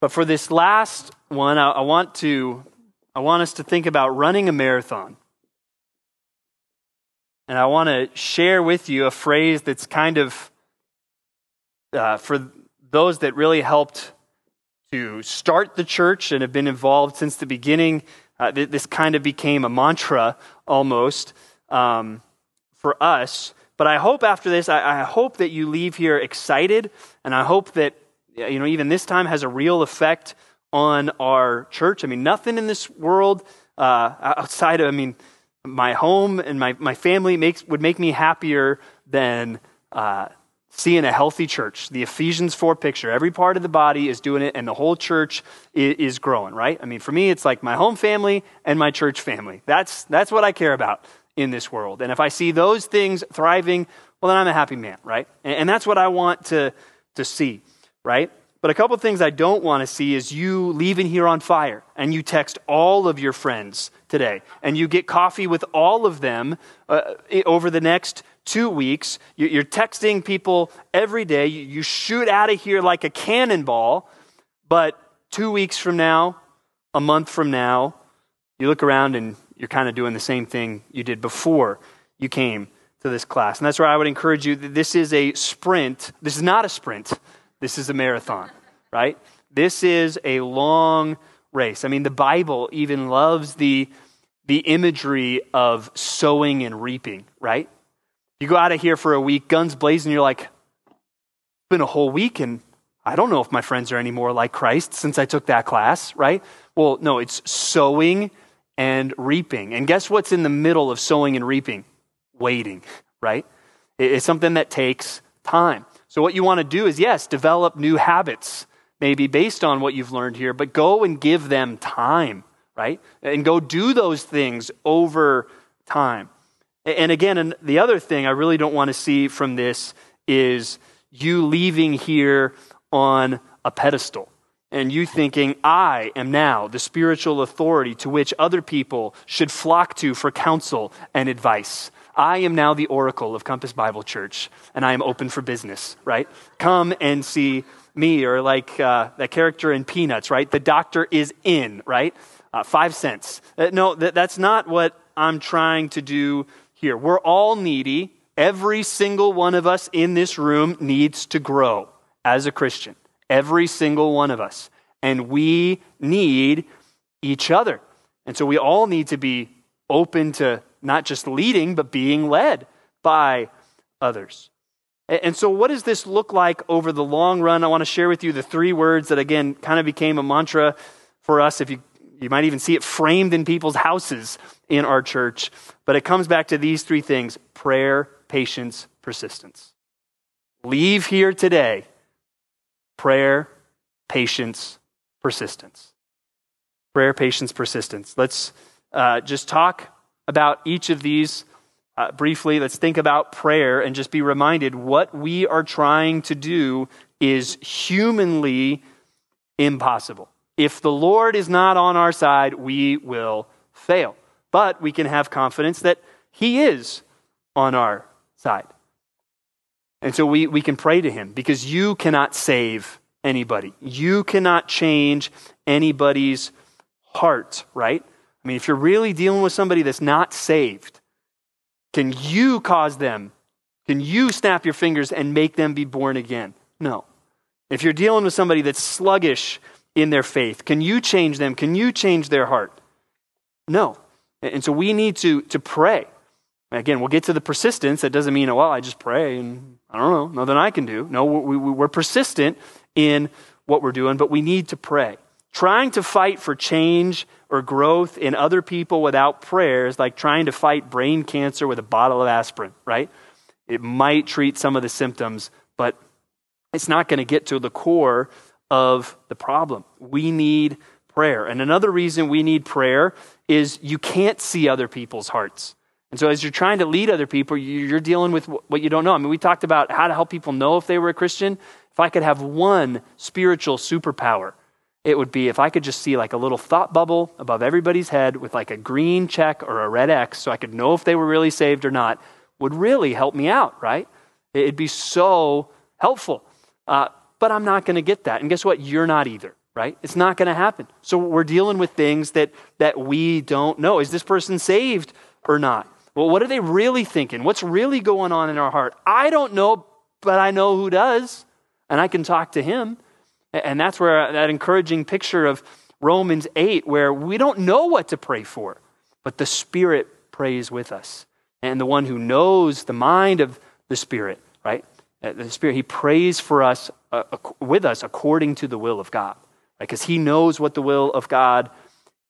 But for this last one, I, I want to I want us to think about running a marathon. And I want to share with you a phrase that's kind of uh, for those that really helped to start the church and have been involved since the beginning. Uh, th- this kind of became a mantra almost um, for us. But I hope after this, I, I hope that you leave here excited, and I hope that you know even this time has a real effect on our church. I mean, nothing in this world uh, outside of I mean my home and my, my family makes would make me happier than uh, seeing a healthy church. The Ephesians 4 picture. Every part of the body is doing it, and the whole church is, is, growing, right? I mean, for me, it's like my home family and my church family. That's, that's what I care about in this world. And if I see those things thriving, well, then I'm a happy man, right? And, and that's what I want to, to see, right? But a couple things I don't want to see is you leaving here on fire and you text all of your friends today and you get coffee with all of them uh, over the next two weeks. You're texting people every day. You shoot out of here like a cannonball, but two weeks from now, a month from now, you look around and you're kind of doing the same thing you did before you came to this class. And that's why I would encourage you this is a sprint. This is not a sprint, this is a marathon, right? This is a long race. I mean, the Bible even loves the, the imagery of sowing and reaping, right? You go out of here for a week, guns blazing, you're like, it's been a whole week and I don't know if my friends are any more like Christ since I took that class, right? Well, no, it's sowing and reaping. And guess what's in the middle of sowing and reaping? Waiting, right? It's something that takes time. So, what you want to do is, yes, develop new habits, maybe based on what you've learned here, but go and give them time, right? And go do those things over time. And again, and the other thing I really don't want to see from this is you leaving here on a pedestal and you thinking, I am now the spiritual authority to which other people should flock to for counsel and advice. I am now the oracle of Compass Bible Church, and I am open for business, right? Come and see me, or like uh, that character in Peanuts, right? The doctor is in, right? Uh, five cents. Uh, no, that, that's not what I'm trying to do here. We're all needy. Every single one of us in this room needs to grow as a Christian. Every single one of us. And we need each other. And so we all need to be open to not just leading, but being led by others. And so, what does this look like over the long run? I want to share with you the three words that, again, kind of became a mantra for us. If you, you might even see it framed in people's houses in our church. But it comes back to these three things prayer, patience, persistence. Leave here today prayer, patience, persistence. Prayer, patience, persistence. Let's uh, just talk about each of these uh, briefly. Let's think about prayer and just be reminded what we are trying to do is humanly impossible. If the Lord is not on our side, we will fail. But we can have confidence that He is on our side. And so we, we can pray to Him because you cannot save anybody. You cannot change anybody's heart, right? I mean, if you're really dealing with somebody that's not saved, can you cause them? Can you snap your fingers and make them be born again? No. If you're dealing with somebody that's sluggish in their faith, can you change them? Can you change their heart? No. And so we need to, to pray. Again, we'll get to the persistence. That doesn't mean, oh, well, I just pray and I don't know, nothing I can do. No, we, we, we're persistent in what we're doing, but we need to pray. Trying to fight for change or growth in other people without prayer is like trying to fight brain cancer with a bottle of aspirin, right? It might treat some of the symptoms, but it's not going to get to the core of the problem. We need prayer. And another reason we need prayer is you can't see other people's hearts. And so, as you're trying to lead other people, you're dealing with what you don't know. I mean, we talked about how to help people know if they were a Christian. If I could have one spiritual superpower, it would be if I could just see like a little thought bubble above everybody's head with like a green check or a red X so I could know if they were really saved or not, would really help me out, right? It'd be so helpful. Uh, but I'm not going to get that. And guess what? You're not either. right? It's not going to happen. So we're dealing with things that, that we don't know. Is this person saved or not? Well, what are they really thinking? What's really going on in our heart? I don't know, but I know who does, and I can talk to him. And that's where that encouraging picture of Romans 8, where we don't know what to pray for, but the Spirit prays with us. And the one who knows the mind of the Spirit, right? Uh, the Spirit, He prays for us, uh, with us, according to the will of God, because right? He knows what the will of God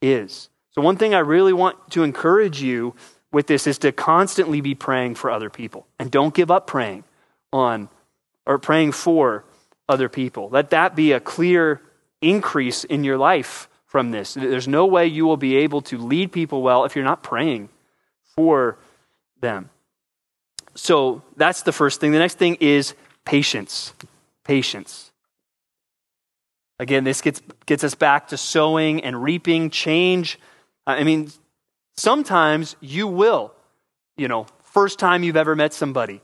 is. So, one thing I really want to encourage you with this is to constantly be praying for other people. And don't give up praying on or praying for other people. Let that be a clear increase in your life from this. There's no way you will be able to lead people well if you're not praying for them. So that's the first thing. The next thing is patience. Patience. Again, this gets, gets us back to sowing and reaping change. I mean, sometimes you will, you know, first time you've ever met somebody,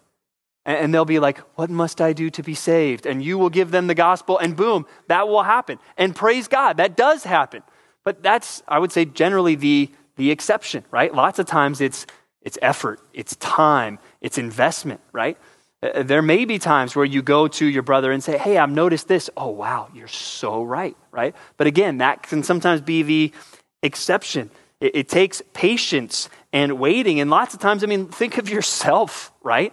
and they'll be like, What must I do to be saved? And you will give them the gospel, and boom, that will happen. And praise God, that does happen. But that's, I would say, generally the, the exception, right? Lots of times it's, it's effort, it's time, it's investment, right? Uh, there may be times where you go to your brother and say, Hey, I've noticed this. Oh, wow, you're so right, right? But again, that can sometimes be the exception. It, it takes patience and waiting. And lots of times, I mean, think of yourself, right?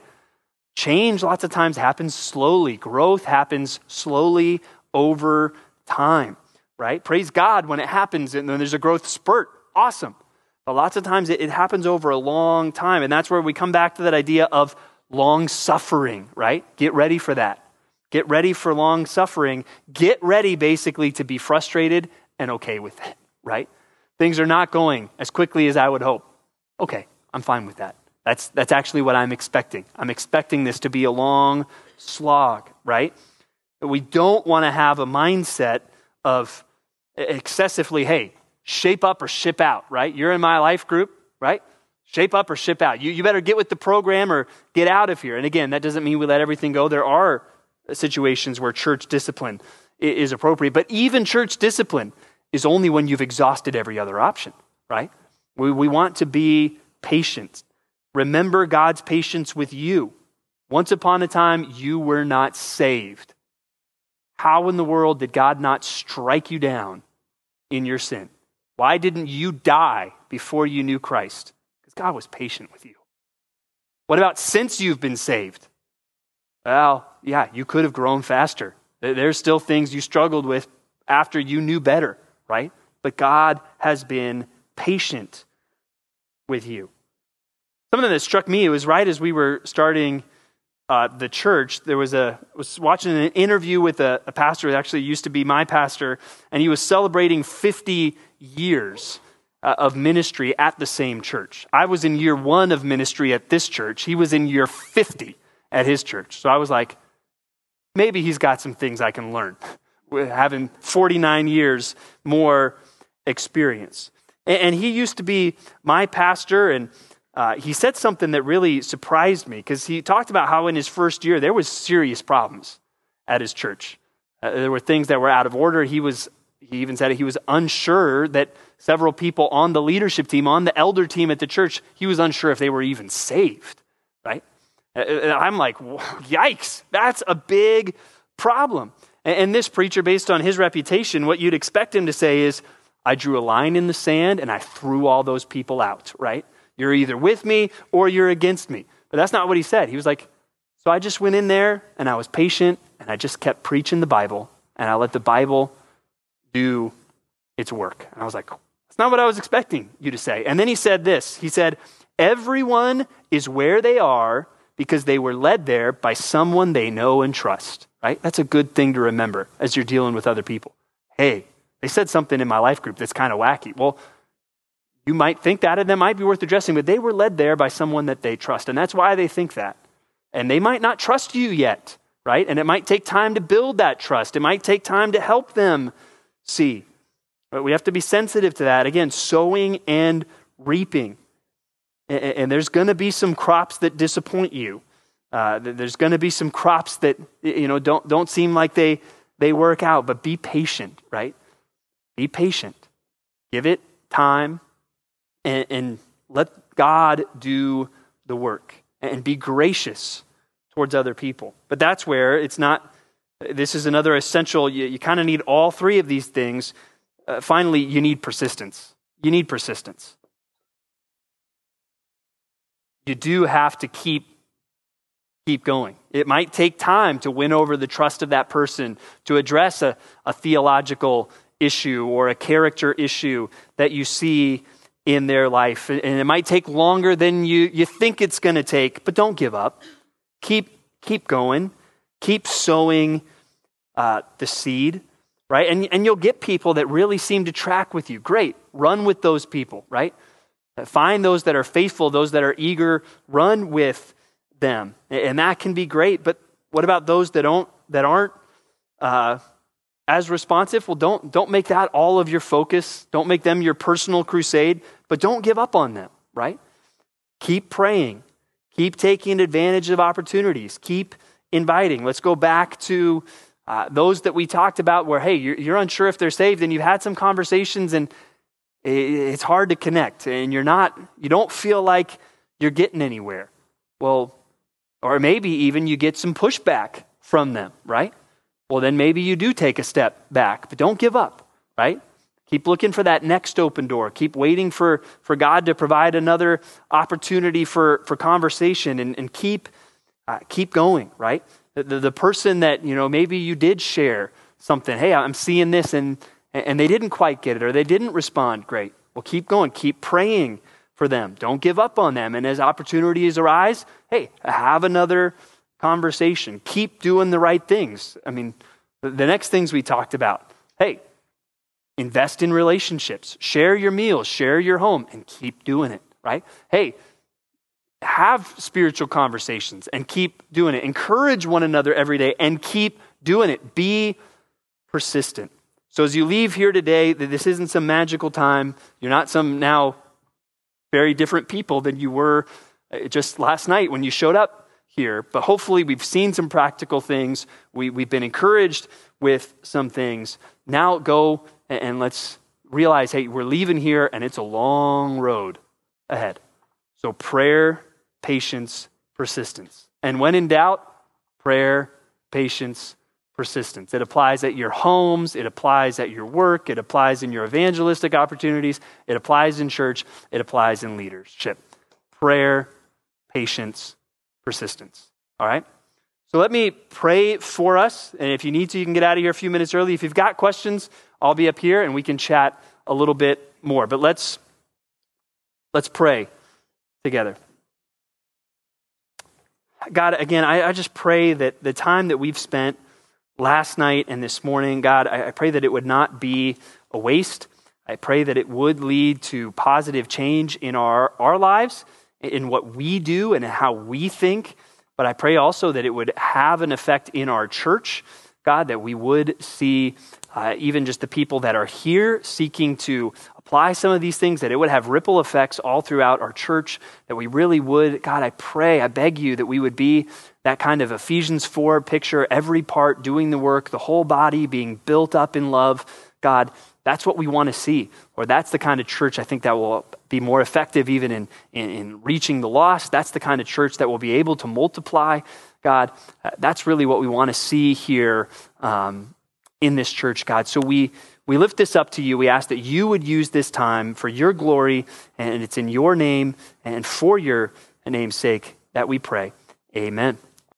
Change lots of times happens slowly. Growth happens slowly over time, right? Praise God when it happens and then there's a growth spurt. Awesome. But lots of times it, it happens over a long time. And that's where we come back to that idea of long suffering, right? Get ready for that. Get ready for long suffering. Get ready basically to be frustrated and okay with it, right? Things are not going as quickly as I would hope. Okay, I'm fine with that. That's, that's actually what I'm expecting. I'm expecting this to be a long slog, right? We don't want to have a mindset of excessively, hey, shape up or ship out, right? You're in my life group, right? Shape up or ship out. You, you better get with the program or get out of here. And again, that doesn't mean we let everything go. There are situations where church discipline is appropriate, but even church discipline is only when you've exhausted every other option, right? We, we want to be patient Remember God's patience with you. Once upon a time, you were not saved. How in the world did God not strike you down in your sin? Why didn't you die before you knew Christ? Because God was patient with you. What about since you've been saved? Well, yeah, you could have grown faster. There's still things you struggled with after you knew better, right? But God has been patient with you. Something that struck me, it was right as we were starting uh, the church, there was a, was watching an interview with a, a pastor that actually used to be my pastor, and he was celebrating 50 years uh, of ministry at the same church. I was in year one of ministry at this church. He was in year 50 at his church. So I was like, maybe he's got some things I can learn, having 49 years more experience. And, and he used to be my pastor, and uh, he said something that really surprised me because he talked about how in his first year there was serious problems at his church. Uh, there were things that were out of order. He was he even said he was unsure that several people on the leadership team, on the elder team at the church, he was unsure if they were even saved. Right? Uh, uh, I'm like, yikes! That's a big problem. And, and this preacher, based on his reputation, what you'd expect him to say is, "I drew a line in the sand and I threw all those people out." Right? You're either with me or you're against me. But that's not what he said. He was like, So I just went in there and I was patient and I just kept preaching the Bible and I let the Bible do its work. And I was like, That's not what I was expecting you to say. And then he said this He said, Everyone is where they are because they were led there by someone they know and trust, right? That's a good thing to remember as you're dealing with other people. Hey, they said something in my life group that's kind of wacky. Well, you might think that, and that might be worth addressing, but they were led there by someone that they trust. And that's why they think that. And they might not trust you yet, right? And it might take time to build that trust. It might take time to help them see. But we have to be sensitive to that. Again, sowing and reaping. And there's going to be some crops that disappoint you. Uh, there's going to be some crops that you know don't don't seem like they they work out. But be patient, right? Be patient. Give it time and, and let God do the work and be gracious towards other people. But that's where it's not, this is another essential, you, you kind of need all three of these things. Uh, finally, you need persistence. You need persistence. You do have to keep keep going. It might take time to win over the trust of that person, to address a, a theological issue or a character issue that you see in their life. And it might take longer than you, you think it's going to take, but don't give up. Keep, keep going. Keep sowing uh, the seed, right? And, and you'll get people that really seem to track with you. Great. Run with those people, right? Find those that are faithful, those that are eager. Run with them. And that can be great. But what about those that, don't, that aren't uh, as responsive? Well, don't, don't make that all of your focus. Don't make them your personal crusade, but don't give up on them, right? Keep praying. Keep taking advantage of opportunities. Keep inviting. Let's go back to uh, those that we talked about where, hey, you're, you're unsure if they're saved and you've had some conversations and it's hard to connect and you're not, you don't feel like you're getting anywhere. Well, or maybe even you get some pushback from them, right? Well, then maybe you do take a step back, but don't give up, right? Keep looking for that next open door. Keep waiting for, for God to provide another opportunity for, for conversation and, and keep, uh, keep going, right? The, the, the, person that, you know, maybe you did share something, hey, I'm seeing this, and, and they didn't quite get it or they didn't respond great. Well, keep going. Keep praying for them. Don't give up on them. And as opportunities arise, hey, have another conversation. Keep doing the right things. I mean, the next things we talked about hey, invest in relationships, share your meals, share your home, and keep doing it, right? Hey, have spiritual conversations and keep doing it. Encourage one another every day and keep doing it. Be persistent. So as you leave here today, this isn't some magical time. You're not some now very different people than you were uh, just last night when you showed up here, but hopefully we've seen some practical things. We, we've been encouraged with some things. Now go and let's realize hey, we're leaving here and it's a long road ahead. So prayer, patience, persistence. And when in doubt, prayer, patience, persistence. It applies at your homes, it applies at your work, it applies in your evangelistic opportunities, it applies in church, it applies in leadership. Prayer, patience, persistence. All right? So let me pray for us. And if you need to, you can get out of here a few minutes early. If you've got questions, I'll be up here and we can chat a little bit more. But let's let's pray together. God, again, I, I just pray that the time that we've spent last night and this morning, God, I, I pray that it would not be a waste. I pray that it would lead to positive change in our, our lives in what we do and how we think, but I pray also that it would have an effect in our church, God, that we would see uh, even just the people that are here seeking to apply some of these things, that it would have ripple effects all throughout our church, that we really would, God, I pray, I beg you that we would be that kind of Ephesians 4 picture, every part doing the work, the whole body being built up in love. God, that's what we want to see. Or that's the kind of church I think that will be more effective even in, in, in, reaching the lost. That's the kind of church that will be able to multiply. God, uh, that's really what we want to see here um, in this church, God. So we, we lift this up to you. We ask that you would use this time for your glory, and it's in your name and for your name's sake that we pray. Amen.